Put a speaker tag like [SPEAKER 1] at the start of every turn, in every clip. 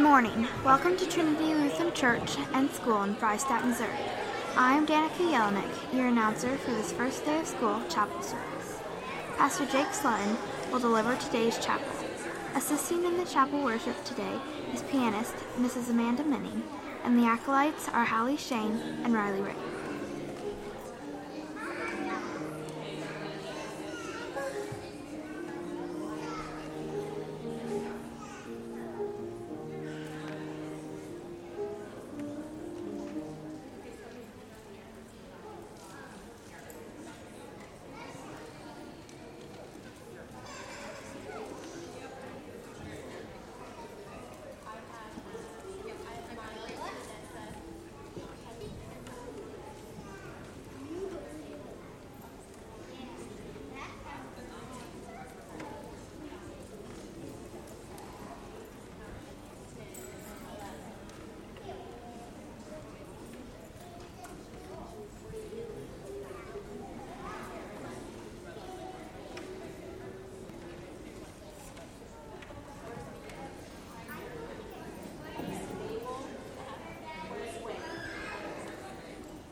[SPEAKER 1] morning. Welcome to Trinity Lutheran Church and School in Freistatt, Missouri. I am Danica Yelenick, your announcer for this first day of school chapel service. Pastor Jake Slutton will deliver today's chapel. Assisting in the chapel worship today is pianist Mrs. Amanda Minning, and the acolytes are Hallie Shane and Riley Ray.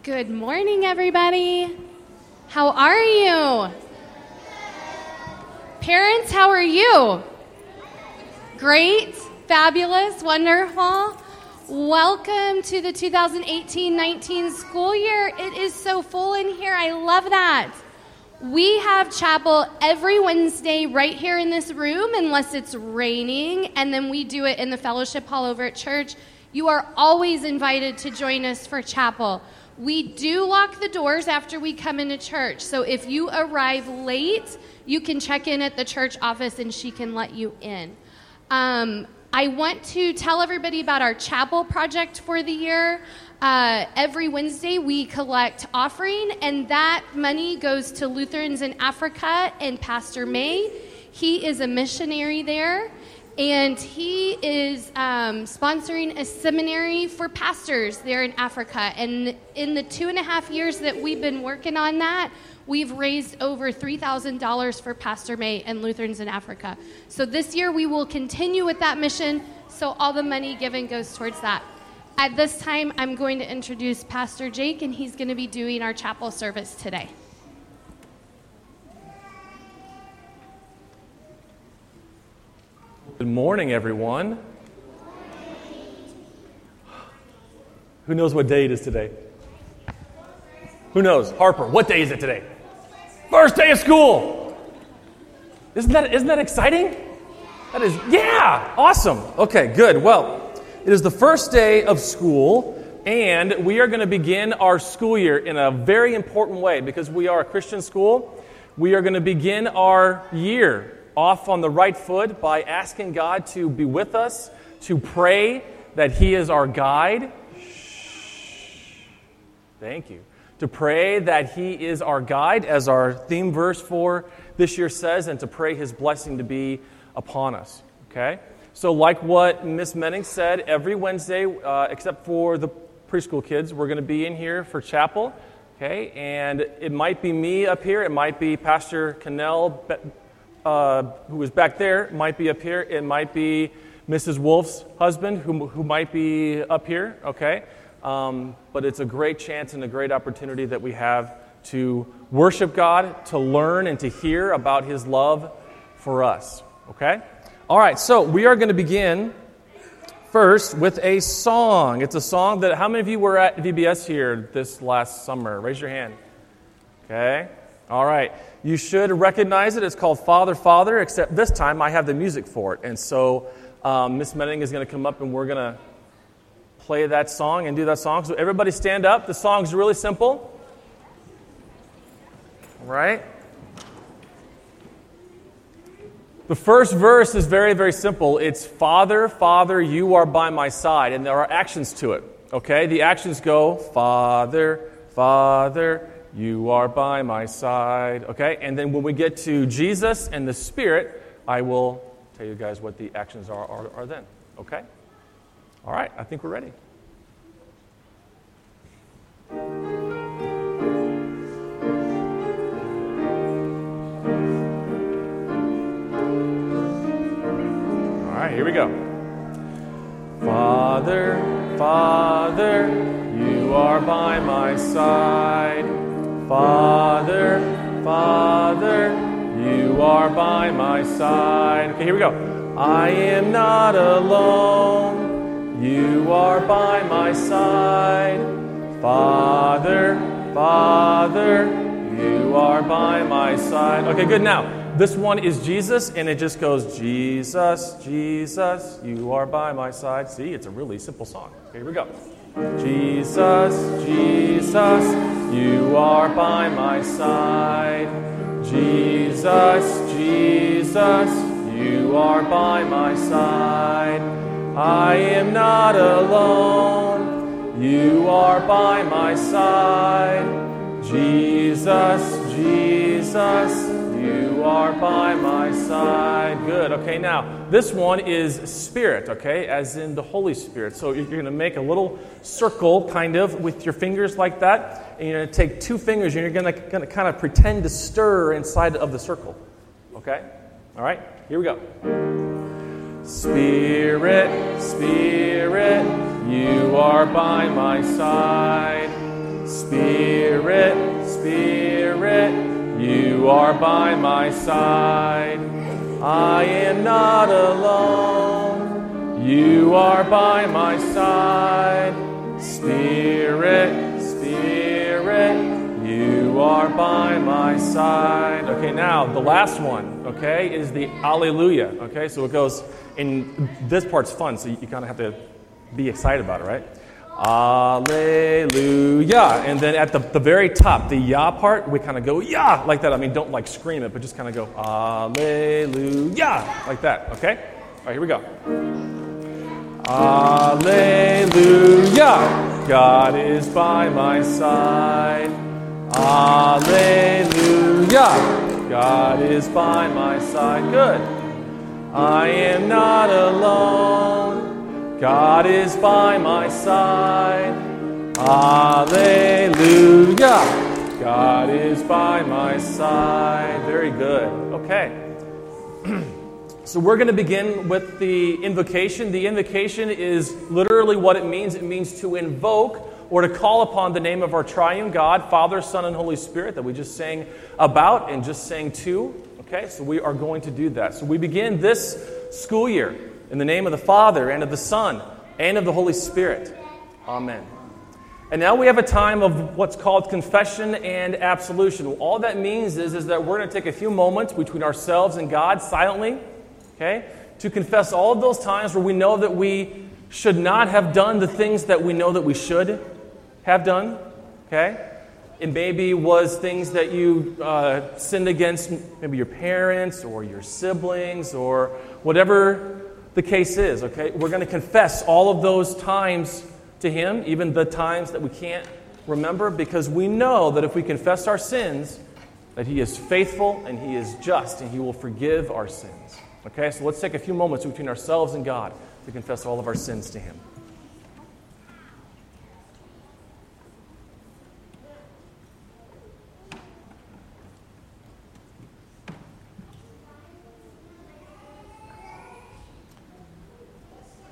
[SPEAKER 2] Good morning, everybody. How are you? Parents, how are you? Great, fabulous, wonderful. Welcome to the 2018 19 school year. It is so full in here. I love that. We have chapel every Wednesday right here in this room, unless it's raining, and then we do it in the fellowship hall over at church. You are always invited to join us for chapel. We do lock the doors after we come into church. So if you arrive late, you can check in at the church office and she can let you in. Um, I want to tell everybody about our chapel project for the year. Uh, every Wednesday, we collect offering, and that money goes to Lutherans in Africa and Pastor May. He is a missionary there and he is um, sponsoring a seminary for pastors there in Africa. And in the two and a half years that we've been working on that, we've raised over $3,000 for Pastor May and Lutherans in Africa. So this year we will continue with that mission, so all the money given goes towards that. At this time, I'm going to introduce Pastor Jake, and he's going to be doing our chapel service today.
[SPEAKER 3] Good morning, everyone. Who knows what day it is today? Who knows? Harper, what day is it today? First day of school. Isn't that, isn't that exciting? That is, yeah, awesome. Okay, good. Well, it is the first day of school, and we are going to begin our school year in a very important way because we are a Christian school. We are going to begin our year off on the right foot by asking God to be with us, to pray that He is our guide. Thank you. To pray that He is our guide, as our theme verse for this year says, and to pray His blessing to be upon us. Okay? So, like what Miss Menning said, every Wednesday, uh, except for the preschool kids, we're going to be in here for chapel. Okay? And it might be me up here, it might be Pastor Cannell uh, who is back there might be up here. It might be Mrs. Wolf's husband who, who might be up here, okay? Um, but it's a great chance and a great opportunity that we have to worship God, to learn and to hear about His love for us, okay? All right, so we are going to begin first with a song. It's a song that, how many of you were at VBS here this last summer? Raise your hand. Okay? All right. You should recognize it. It's called Father, Father, except this time I have the music for it. And so um, Miss Menning is going to come up and we're going to play that song and do that song. So everybody stand up. The song's really simple. Right? The first verse is very, very simple. It's Father, Father, you are by my side. And there are actions to it. Okay? The actions go Father, Father, you are by my side. Okay? And then when we get to Jesus and the Spirit, I will tell you guys what the actions are, are, are then. Okay? All right, I think we're ready. All right, here we go. Father, Father, you are by my side. Father, Father, you are by my side. Okay, here we go. I am not alone. You are by my side. Father, Father, you are by my side. Okay, good. Now, this one is Jesus, and it just goes, Jesus, Jesus, you are by my side. See, it's a really simple song. Okay, here we go. Jesus, Jesus, you are by my side. Jesus, Jesus, you are by my side. I am not alone. You are by my side. Jesus, Jesus, you are by my side. Good. Okay, now this one is Spirit, okay, as in the Holy Spirit. So you're going to make a little circle, kind of, with your fingers like that. And you're going to take two fingers and you're going to, going to kind of pretend to stir inside of the circle. Okay? All right, here we go. Spirit, Spirit, you are by my side. Spirit, Spirit, you are by my side. I am not alone. You are by my side. Spirit, Spirit, you are by my side. Okay, now the last one, okay, is the Alleluia. Okay, so it goes in this part's fun, so you kind of have to be excited about it, right? Alleluia. And then at the, the very top, the ya part, we kind of go ya like that. I mean, don't like scream it, but just kind of go Alleluia like that. Okay? All right, here we go. Alleluia. God is by my side. Alleluia. God is by my side. Good. I am not alone. God is by my side. Hallelujah. God is by my side. Very good. Okay. so we're going to begin with the invocation. The invocation is literally what it means it means to invoke or to call upon the name of our triune God, Father, Son, and Holy Spirit that we just sang about and just sang to. Okay, so we are going to do that. So we begin this school year in the name of the Father, and of the Son, and of the Holy Spirit. Amen. And now we have a time of what's called confession and absolution. All that means is, is that we're going to take a few moments between ourselves and God silently, okay, to confess all of those times where we know that we should not have done the things that we know that we should have done, okay? It maybe was things that you uh, sinned against maybe your parents or your siblings or whatever the case is, okay? We're going to confess all of those times to Him, even the times that we can't remember, because we know that if we confess our sins, that He is faithful and He is just and He will forgive our sins. Okay, so let's take a few moments between ourselves and God to confess all of our sins to Him.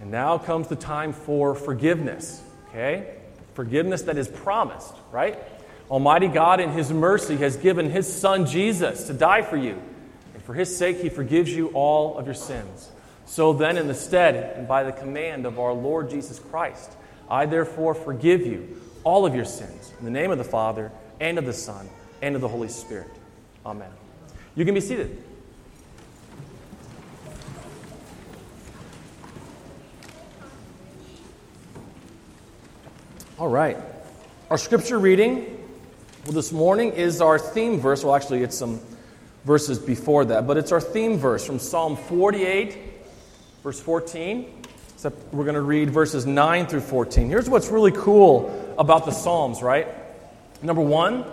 [SPEAKER 3] And now comes the time for forgiveness, okay? Forgiveness that is promised, right? Almighty God, in His mercy, has given His Son Jesus to die for you. And for His sake, He forgives you all of your sins. So then, in the stead and by the command of our Lord Jesus Christ, I therefore forgive you all of your sins. In the name of the Father, and of the Son, and of the Holy Spirit. Amen. You can be seated. All right. Our scripture reading well, this morning is our theme verse. Well, actually, it's some verses before that, but it's our theme verse from Psalm 48, verse 14. Except we're going to read verses 9 through 14. Here's what's really cool about the Psalms, right? Number one,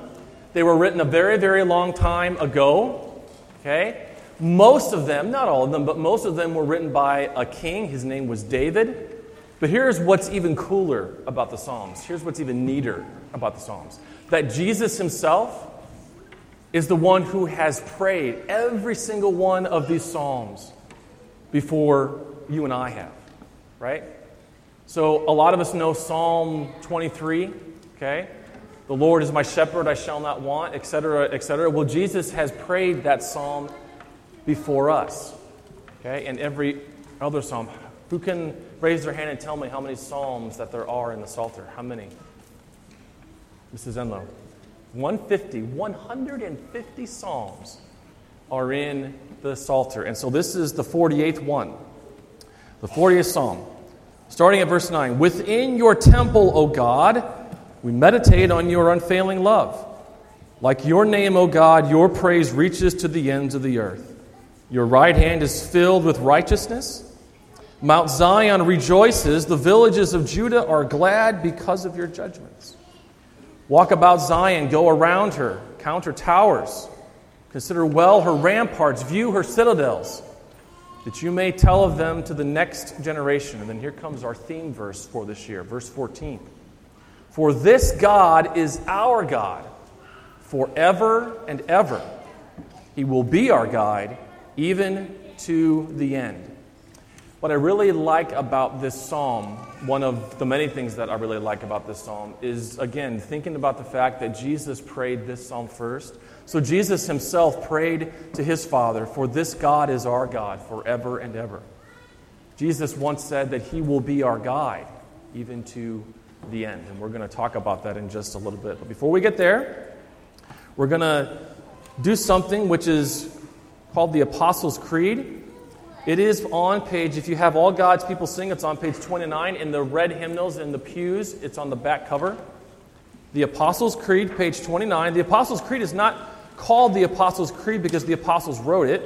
[SPEAKER 3] they were written a very, very long time ago. Okay? Most of them, not all of them, but most of them were written by a king. His name was David. But here's what's even cooler about the Psalms. Here's what's even neater about the Psalms that Jesus himself is the one who has prayed every single one of these Psalms before you and I have, right? So, a lot of us know Psalm 23, okay? The Lord is my shepherd, I shall not want, etc., etc. Well, Jesus has prayed that psalm before us, okay? And every other psalm. Who can raise their hand and tell me how many psalms that there are in the Psalter? How many? Mrs. Enlow. 150, 150 psalms are in the Psalter. And so this is the 48th one, the 40th psalm. Starting at verse 9 Within your temple, O God, we meditate on your unfailing love. Like your name, O God, your praise reaches to the ends of the earth. Your right hand is filled with righteousness. Mount Zion rejoices. The villages of Judah are glad because of your judgments. Walk about Zion, go around her, count her towers, consider well her ramparts, view her citadels, that you may tell of them to the next generation. And then here comes our theme verse for this year, verse 14. For this God is our God forever and ever. He will be our guide even to the end. What I really like about this psalm, one of the many things that I really like about this psalm, is again thinking about the fact that Jesus prayed this psalm first. So Jesus himself prayed to his Father, For this God is our God forever and ever. Jesus once said that he will be our guide even to the end. And we're going to talk about that in just a little bit. But before we get there, we're going to do something which is called the Apostles' Creed. It is on page, if you have all God's people sing, it's on page 29 in the red hymnals in the pews. It's on the back cover. The Apostles' Creed, page 29. The Apostles' Creed is not called the Apostles' Creed because the apostles wrote it.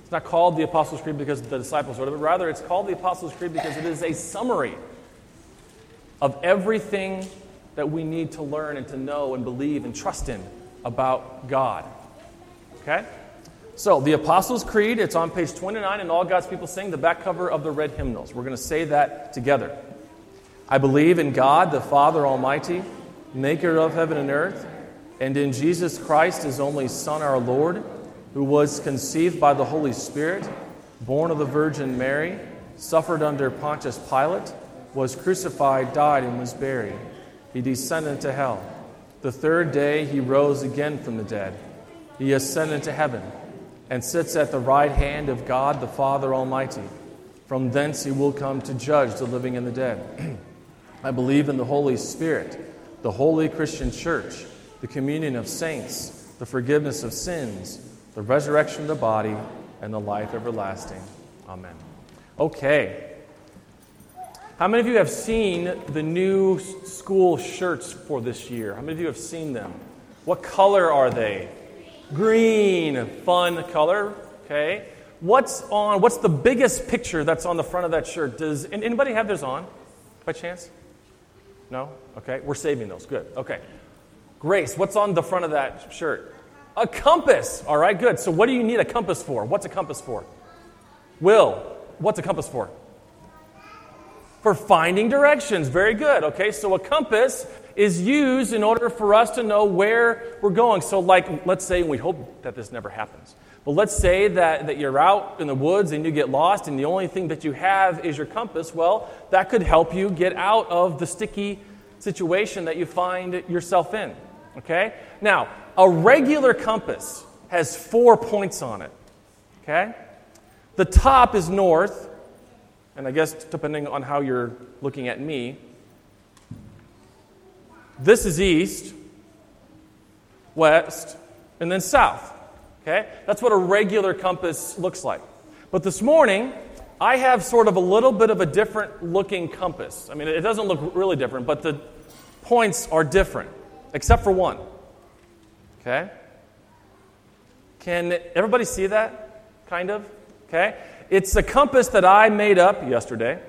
[SPEAKER 3] It's not called the Apostles' Creed because the disciples wrote it, but rather it's called the Apostles' Creed because it is a summary of everything that we need to learn and to know and believe and trust in about God. Okay? So, the Apostles' Creed, it's on page 29, and all God's people sing the back cover of the red hymnals. We're going to say that together. I believe in God, the Father Almighty, maker of heaven and earth, and in Jesus Christ, his only Son, our Lord, who was conceived by the Holy Spirit, born of the Virgin Mary, suffered under Pontius Pilate, was crucified, died, and was buried. He descended to hell. The third day he rose again from the dead. He ascended to heaven and sits at the right hand of God the Father Almighty. From thence he will come to judge the living and the dead. I believe in the Holy Spirit, the holy Christian church, the communion of saints, the forgiveness of sins, the resurrection of the body, and the life everlasting. Amen. Okay. How many of you have seen the new school shirts for this year? How many of you have seen them? What color are they? Green, fun color. Okay. What's on? What's the biggest picture that's on the front of that shirt? Does anybody have theirs on, by chance? No. Okay. We're saving those. Good. Okay. Grace, what's on the front of that shirt? A compass. All right. Good. So, what do you need a compass for? What's a compass for? Will, what's a compass for? For finding directions. Very good. Okay. So, a compass is used in order for us to know where we're going. So, like, let's say, we hope that this never happens, but let's say that, that you're out in the woods and you get lost, and the only thing that you have is your compass. Well, that could help you get out of the sticky situation that you find yourself in. Okay? Now, a regular compass has four points on it. Okay? The top is north, and I guess depending on how you're looking at me, this is east, west, and then south. Okay? That's what a regular compass looks like. But this morning, I have sort of a little bit of a different looking compass. I mean, it doesn't look really different, but the points are different, except for one. Okay? Can everybody see that? Kind of? Okay? It's a compass that I made up yesterday.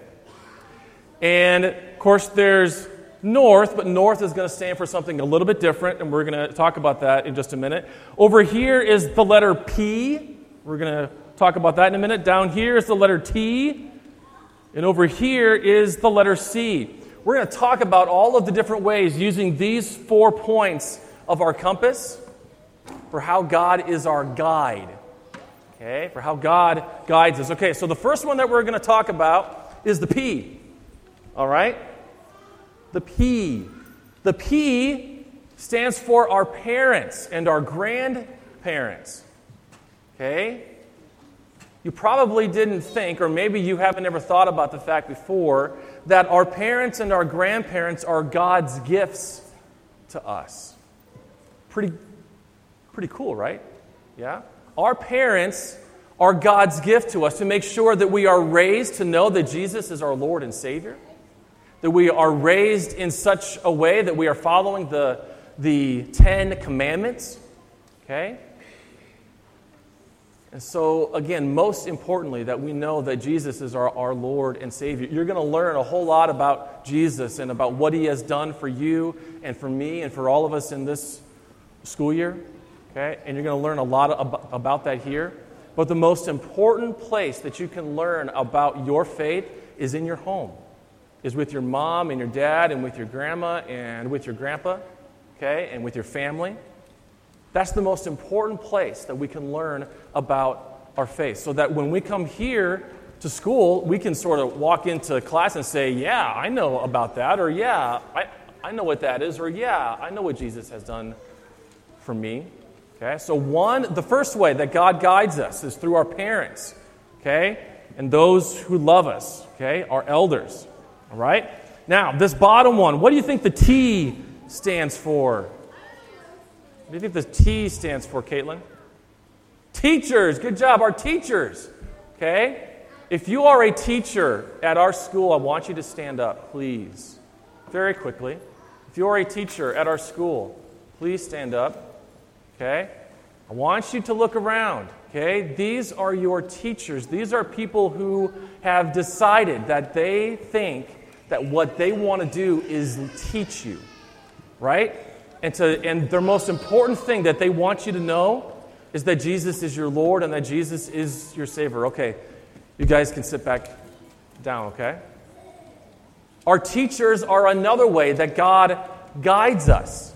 [SPEAKER 3] And of course, there's north, but north is going to stand for something a little bit different, and we're going to talk about that in just a minute. Over here is the letter P. We're going to talk about that in a minute. Down here is the letter T, and over here is the letter C. We're going to talk about all of the different ways using these four points of our compass for how God is our guide. Okay, for how God guides us. Okay, so the first one that we're going to talk about is the P. All right? The P. The P stands for our parents and our grandparents. Okay? You probably didn't think, or maybe you haven't ever thought about the fact before, that our parents and our grandparents are God's gifts to us. Pretty, pretty cool, right? Yeah? Our parents are God's gift to us to make sure that we are raised to know that Jesus is our Lord and Savior, that we are raised in such a way that we are following the, the Ten Commandments, okay? And so, again, most importantly, that we know that Jesus is our, our Lord and Savior. You're going to learn a whole lot about Jesus and about what He has done for you and for me and for all of us in this school year. Okay? And you're going to learn a lot about, about that here. But the most important place that you can learn about your faith is in your home, is with your mom and your dad and with your grandma and with your grandpa, okay, and with your family. That's the most important place that we can learn about our faith. So that when we come here to school, we can sort of walk into class and say, Yeah, I know about that, or Yeah, I, I know what that is, or Yeah, I know what Jesus has done for me. Okay, so one, the first way that God guides us is through our parents, okay, and those who love us, okay, our elders. All right? Now, this bottom one, what do you think the T stands for? What do you think the T stands for, Caitlin? Teachers. Good job, our teachers. Okay? If you are a teacher at our school, I want you to stand up, please. Very quickly. If you are a teacher at our school, please stand up. Okay? I want you to look around. Okay? These are your teachers. These are people who have decided that they think that what they want to do is teach you. Right? And, to, and their most important thing that they want you to know is that Jesus is your Lord and that Jesus is your Savior. Okay, you guys can sit back down, okay? Our teachers are another way that God guides us.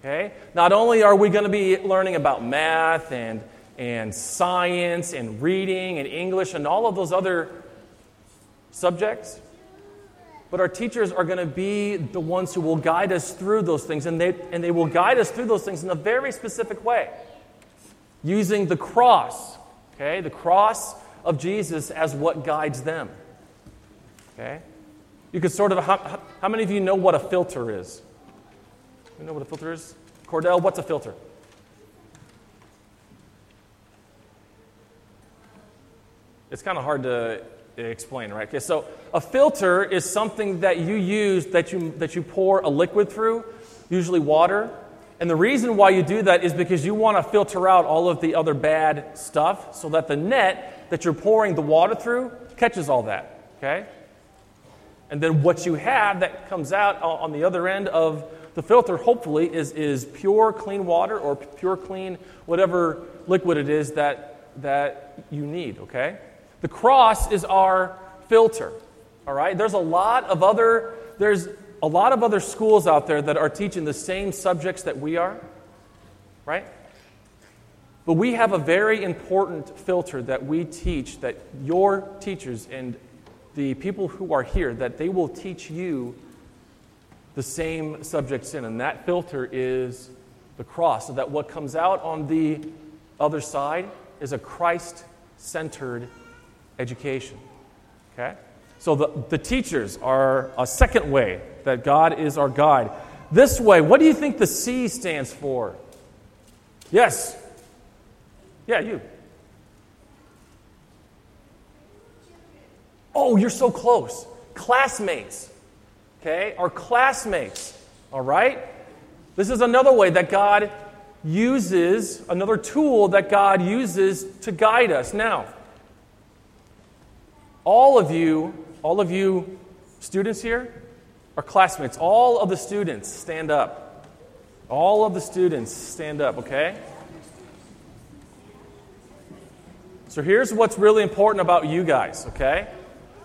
[SPEAKER 3] Okay? Not only are we going to be learning about math and, and science and reading and English and all of those other subjects, but our teachers are going to be the ones who will guide us through those things, and they, and they will guide us through those things in a very specific way, using the cross, okay, the cross of Jesus as what guides them. Okay? You could sort of, how, how many of you know what a filter is? You know what a filter is? Cordell, what's a filter? It's kind of hard to explain, right? Okay, so a filter is something that you use that you, that you pour a liquid through, usually water. And the reason why you do that is because you want to filter out all of the other bad stuff so that the net that you're pouring the water through catches all that, okay? And then what you have that comes out on the other end of the filter, hopefully, is, is pure, clean water or pure, clean, whatever liquid it is that, that you need, okay? The cross is our filter. All right? There's a lot of other there's a lot of other schools out there that are teaching the same subjects that we are. Right? But we have a very important filter that we teach that your teachers and the people who are here that they will teach you the same subjects in and that filter is the cross so that what comes out on the other side is a Christ-centered education. Okay? So the, the teachers are a second way that God is our guide. This way, what do you think the C stands for? Yes. Yeah, you. Oh, you're so close. Classmates. Okay? Our classmates. All right? This is another way that God uses, another tool that God uses to guide us. Now, all of you, all of you students here are classmates. All of the students stand up. All of the students stand up, okay? So here's what's really important about you guys, okay?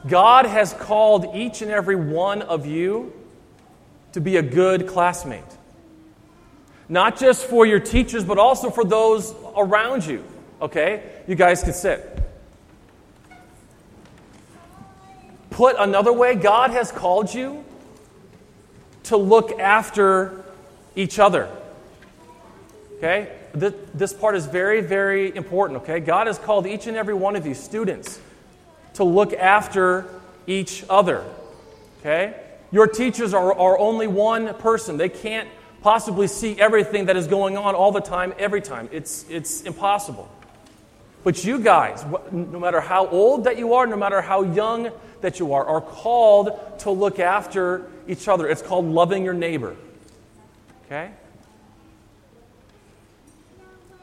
[SPEAKER 3] God has called each and every one of you to be a good classmate. Not just for your teachers, but also for those around you, okay? You guys can sit. Put another way, God has called you to look after each other. Okay? This part is very, very important, okay? God has called each and every one of you, students, to look after each other. Okay? Your teachers are, are only one person. They can't possibly see everything that is going on all the time, every time. It's, it's impossible. But you guys, no matter how old that you are, no matter how young that you are, are called to look after each other. It's called loving your neighbor. Okay?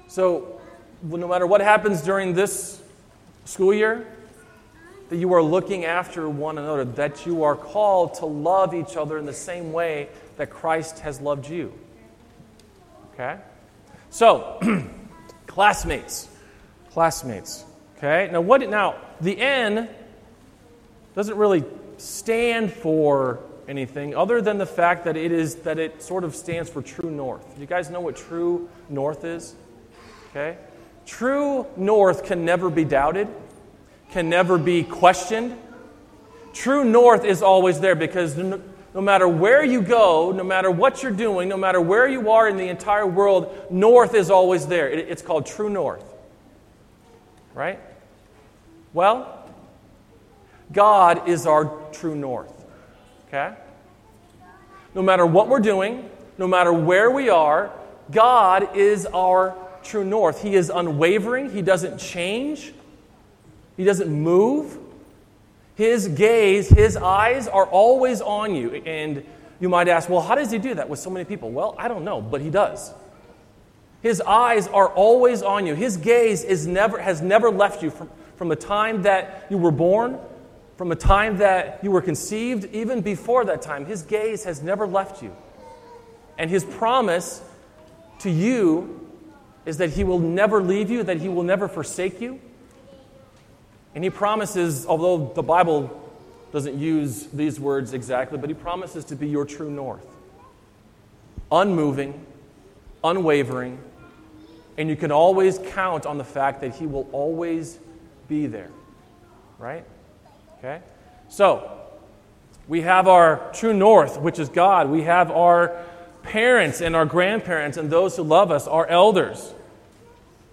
[SPEAKER 3] So, no matter what happens during this school year, that you are looking after one another, that you are called to love each other in the same way that Christ has loved you. Okay? So, classmates. Classmates. Okay? Now what now the N doesn't really stand for anything other than the fact that it is that it sort of stands for true north. You guys know what true north is? Okay? True north can never be doubted can never be questioned. True north is always there because no, matter where you go, no matter what you're doing, no matter where you are in the entire world, north is always there. It, it's called true north. Right? Well, God is our true north. Okay? No matter what we're doing, no matter where we are, God is our true north. He is unwavering, He doesn't change. He doesn't move. His gaze, his eyes are always on you. And you might ask, well, how does he do that with so many people? Well, I don't know, but he does. His eyes are always on you. His gaze is never, has never left you from, from the time that you were born, from the time that you were conceived, even before that time. His gaze has never left you. And his promise to you is that he will never leave you, that he will never forsake you. And he promises, although the Bible doesn't use these words exactly, but he promises to be your true north. Unmoving, unwavering, and you can always count on the fact that he will always be there. Right? Okay? So, we have our true north, which is God. We have our parents and our grandparents and those who love us, our elders.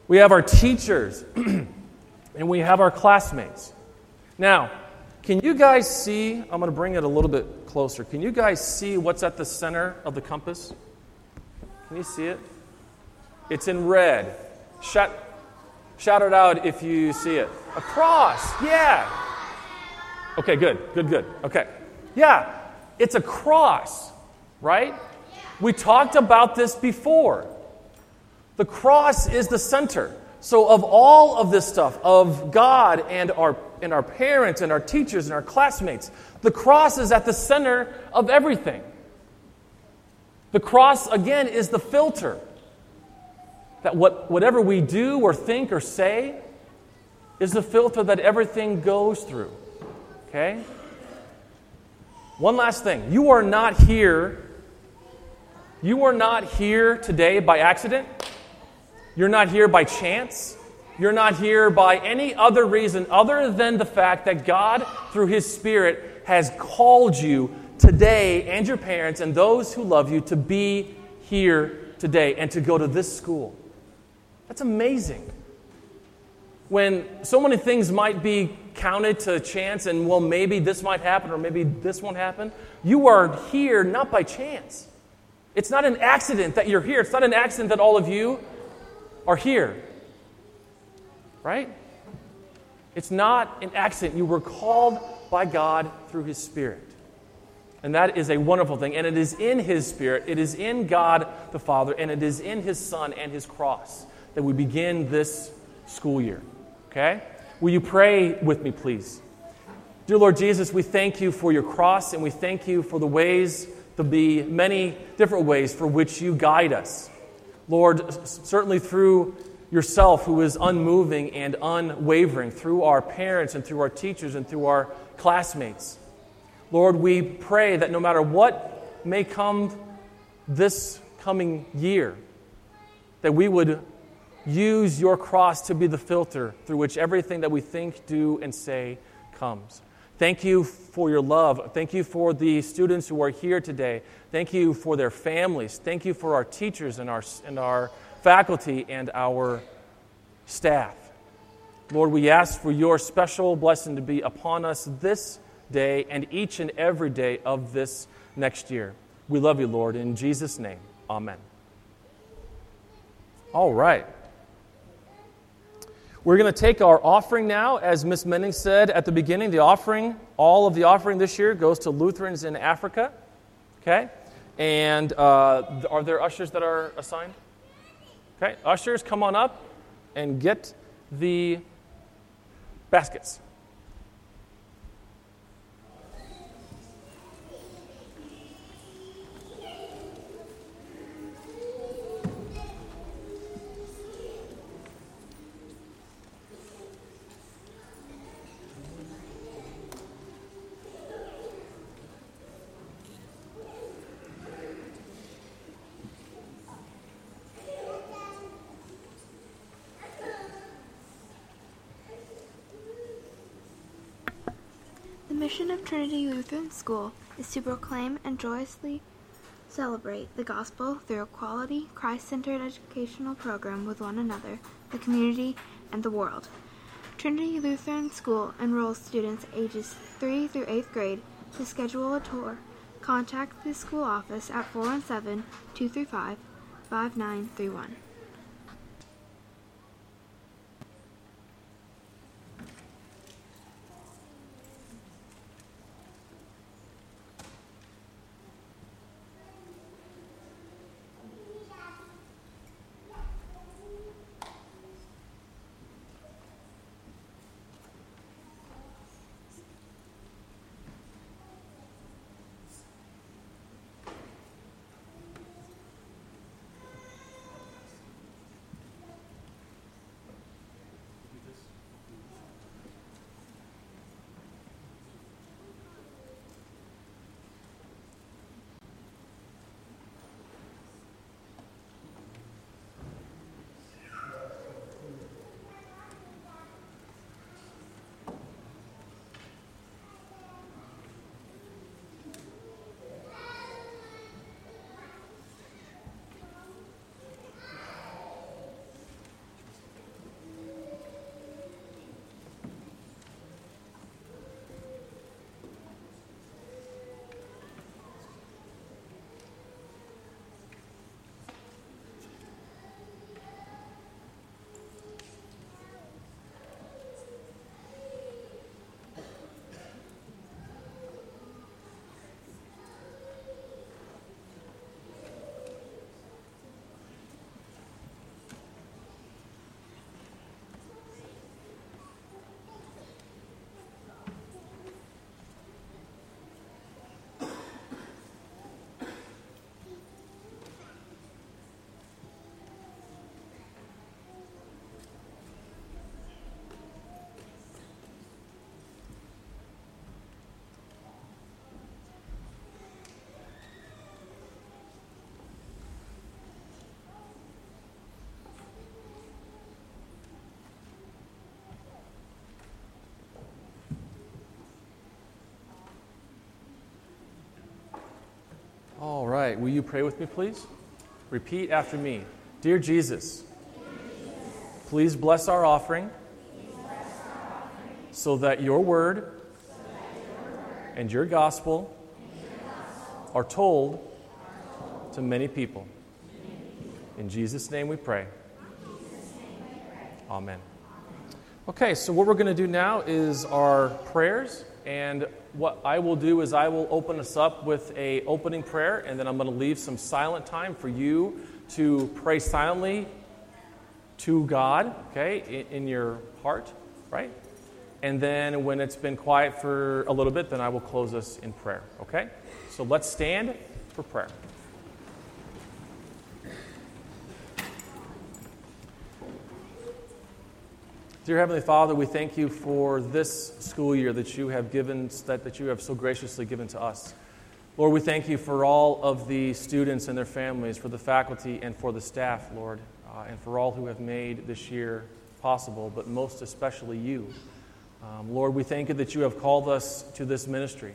[SPEAKER 3] We have our teachers. and we have our classmates. Now, can you guys see? I'm going to bring it a little bit closer. Can you guys see what's at the center of the compass? Can you see it? It's in red. Shout, shout it out if you see it. A cross, yeah. Okay, good, good, good. Okay. Yeah, it's a cross, right? We talked about this before. The cross is the center. So, of all of this stuff, of God and our, and our parents and our teachers and our classmates, the cross is at the center of everything. The cross, again, is the filter. That what, whatever we do or think or say is the filter that everything goes through. Okay? One last thing. You are not here. You are not here today by accident. You're not here by chance. You're not here by any other reason other than the fact that God, through His Spirit, has called you today and your parents and those who love you to be here today and to go to this school. That's amazing. When so many things might be counted to chance and, well, maybe this might happen or maybe this won't happen, you are here not by chance. It's not an accident that you're here. It's not an accident that all of you are here. Right? It's not an accident. You were called by God through His Spirit. And that is a wonderful thing. And it is in His Spirit, it is in God the Father, and it is in His Son and His cross that we begin this school year. Okay? Will you pray with me, please? Dear Lord Jesus, we thank you for your cross, and we thank you for the ways, the many different ways for which you guide us. Lord, certainly through yourself, who is unmoving and unwavering, through our parents and through our teachers and through our classmates. Lord, we pray that no matter what may come this coming year, that we would use your cross to be the filter through which everything that we think, do, and say comes. Thank you for your love. Thank you for the students who are here today. Thank you for their families. Thank you for our teachers and our, and our faculty and our staff. Lord, we ask for your special blessing to be upon us this day and each and every day of this next year. We love you, Lord. In Jesus' name, amen. All right. We're going to take our offering now. As Miss Menning said at the beginning, the offering, all of the offering this year goes to Lutherans in Africa. Okay? And uh, are there ushers that are assigned? Okay, ushers, come on up and get the baskets.
[SPEAKER 1] mission of Trinity Lutheran School is to proclaim and joyously celebrate the gospel through a quality, Christ centered educational program with one another, the community, and the world. Trinity Lutheran School enrolls students ages 3 through 8th grade. To schedule a tour, contact the school office at 417 235 5931. Will you pray with me, please? Repeat after me. Dear Jesus, please bless our offering so that your word and your gospel are told to many people. In Jesus' name we pray. Amen. Okay, so what we're going to do now is our prayers. And what I will do is I will open us up with a opening prayer, and then I'm going to leave some silent time for you to pray silently to God, okay, in, in your heart, right? And then when it's been quiet for a little bit, then I will close us in prayer, okay? So let's stand for prayer. Dear Heavenly Father, we thank you for this school year that you have given, that, that you have so graciously given to us. Lord, we thank you for all of the students and their families, for the faculty and for the staff, Lord, uh, and for all who have made this year possible, but most especially you.
[SPEAKER 3] Um, Lord, we thank you that you have called us to this ministry.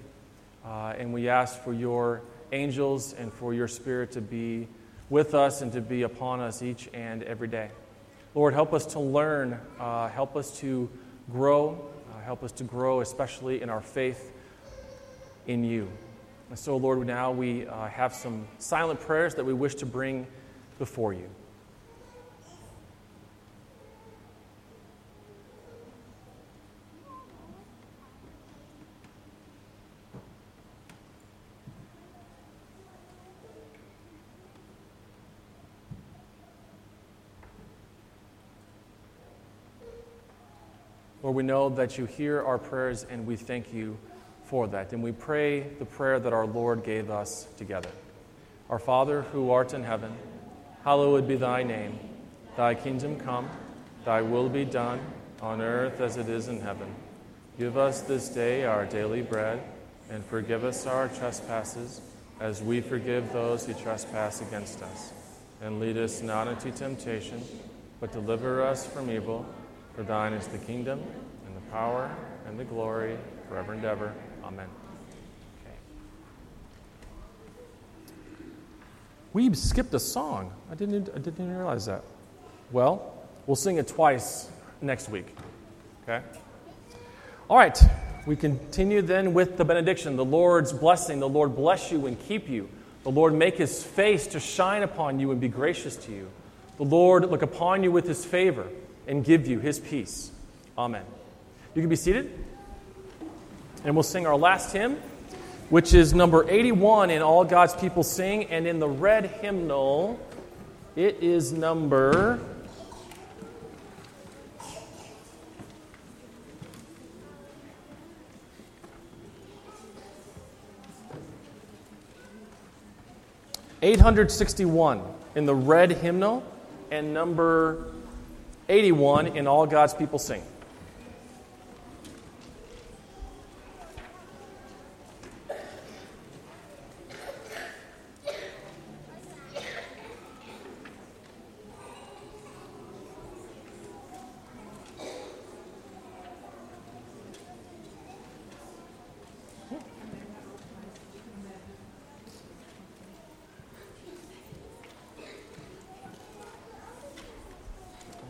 [SPEAKER 3] Uh, and we ask for your angels and for your spirit to be with us and to be upon us each and every day. Lord, help us to learn, uh, help us to grow, uh, help us to grow, especially in our faith in you. And so, Lord, now we uh, have some silent prayers that we wish to bring before you. Lord, we know that you hear our prayers and we thank you for that. And we pray the prayer that our Lord gave us together. Our Father, who art in heaven, hallowed be thy name. Thy kingdom come, thy will be done, on earth as it is in heaven. Give us this day our daily bread, and forgive us our trespasses, as we forgive those who trespass against us. And lead us not into temptation, but deliver us from evil. For thine is the kingdom, and the power, and the glory, forever and ever. Amen. Okay. We skipped a song. I didn't, I didn't even realize that. Well, we'll sing it twice next week. Okay? All right. We continue then with the benediction, the Lord's blessing. The Lord bless you and keep you. The Lord make his face to shine upon you and be gracious to you. The Lord look upon you with his favor and give you his peace. Amen. You can be seated. And we'll sing our last hymn, which is number 81 in All God's People Sing. And in the red hymnal, it is number. Eight hundred sixty-one in the red hymnal, and number 81 in All God's People Sing.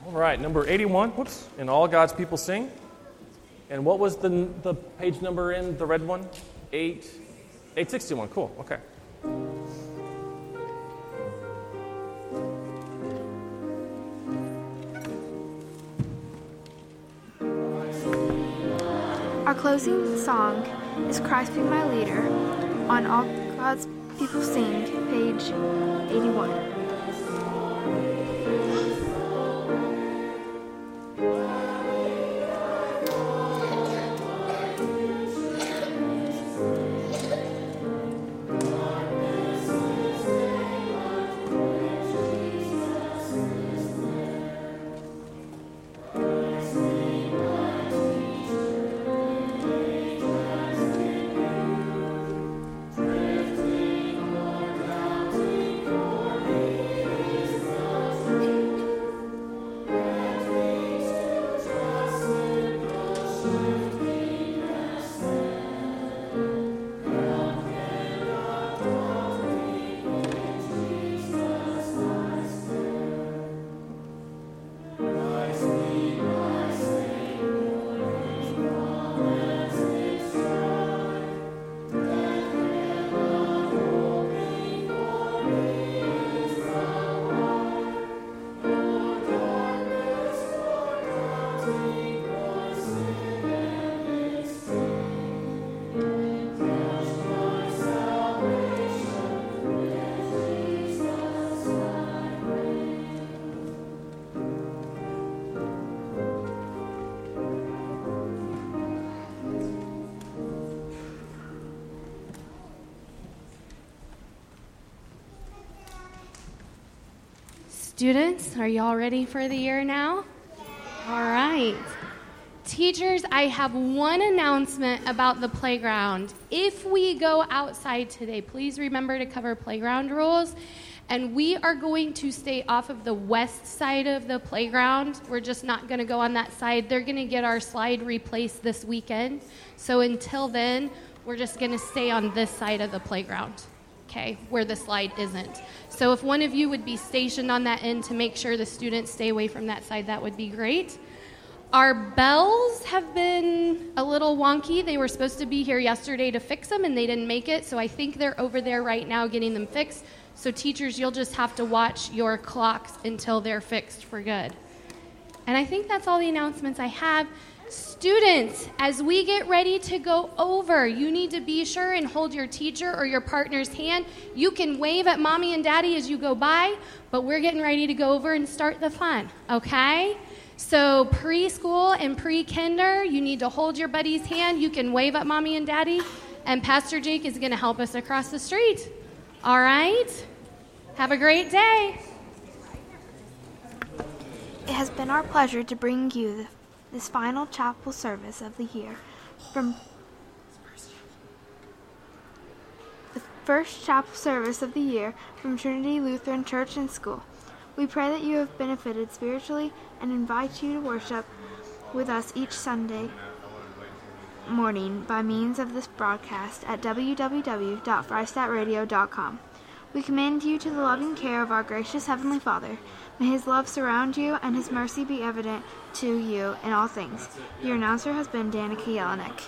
[SPEAKER 3] All right, number 81, whoops, and all God's people sing. And what was the, the page number in the red one? 8, 861, cool, okay.
[SPEAKER 1] Our closing song is Christ Be My Leader on All God's People Sing, page 81.
[SPEAKER 2] Students, are y'all ready for the year now? All right. Teachers, I have one announcement about the playground. If we go outside today, please remember to cover playground rules. And we are going to stay off of the west side of the playground. We're just not going to go on that side. They're going to get our slide replaced this weekend. So until then, we're just going to stay on this side of the playground, okay, where the slide isn't. So if one of you would be stationed on that end to make sure the students stay away from that side, that would be great. Our bells have been a little wonky. They were supposed to be here yesterday to fix them and they didn't make it, so I think they're over there right now getting them fixed. So, teachers, you'll just have to watch your clocks until they're fixed for good. And I think that's all the announcements I have. Students, as we get ready to go over, you need to be sure and hold your teacher or your partner's hand. You can wave at mommy and daddy as you go by, but we're getting ready to go over and start the fun, okay? So, preschool and pre kinder, you need to hold your buddy's hand. You can wave at mommy and daddy, and Pastor Jake is going to help us across the street. All right? Have a great day.
[SPEAKER 1] It has been our pleasure to bring you this final chapel service of the year from the first chapel service of the year from Trinity Lutheran Church and School. We pray that you have benefited spiritually and invite you to worship with us each Sunday morning by means of this broadcast at www.freistattradio.com. We commend you to the loving care of our gracious Heavenly Father. May His love surround you and His mercy be evident to you in all things. Your announcer has been Danica Jelinek.